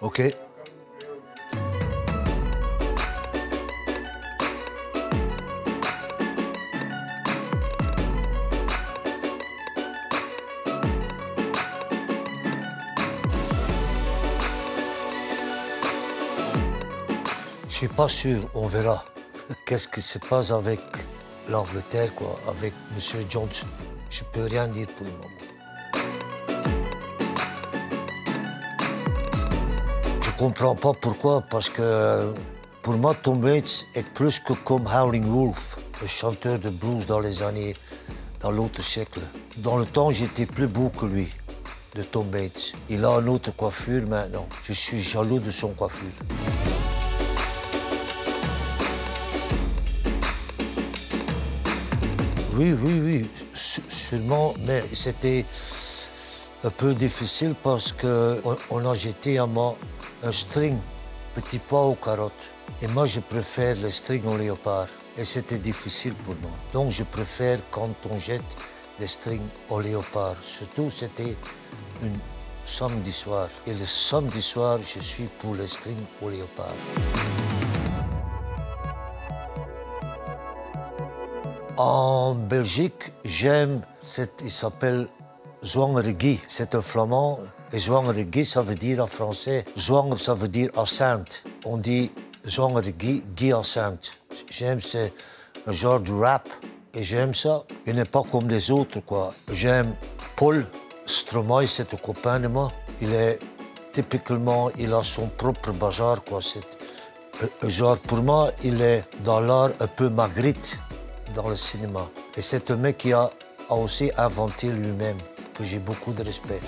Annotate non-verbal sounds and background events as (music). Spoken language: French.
Ok. Je suis pas sûr, on verra. (laughs) Qu'est-ce qui se passe avec l'Angleterre, quoi, avec M. Johnson? Je peux rien dire pour le moment. Comprends pas pourquoi, parce que pour moi, Tom Waits est plus que comme Howling Wolf, le chanteur de blues dans les années, dans l'autre siècle. Dans le temps, j'étais plus beau que lui, de Tom Waits. Il a une autre coiffure maintenant. Je suis jaloux de son coiffure. Oui, oui, oui, sûrement, mais c'était un peu difficile parce qu'on on a jeté à moi un string, petit pois aux carottes. Et moi, je préfère le string au léopard. Et c'était difficile pour moi. Donc, je préfère quand on jette des strings au léopard. Surtout, c'était une samedi soir. Et le samedi soir, je suis pour le string au léopard. En Belgique, j'aime, il s'appelle Zwangerigui. C'est un flamand. Et Zwangerigui, ça veut dire en français, Zwanger, ça veut dire enceinte. On dit Zwangerigui, Guy enceinte. J'aime, c'est un genre de rap. Et j'aime ça. Il n'est pas comme les autres, quoi. J'aime Paul Stromae, c'est un copain de moi. Il est typiquement, il a son propre bazar, quoi. C'est euh, genre, pour moi, il est dans l'art un peu Magritte dans le cinéma. Et c'est un mec qui a aussi inventé lui-même, j'ai beaucoup de respect.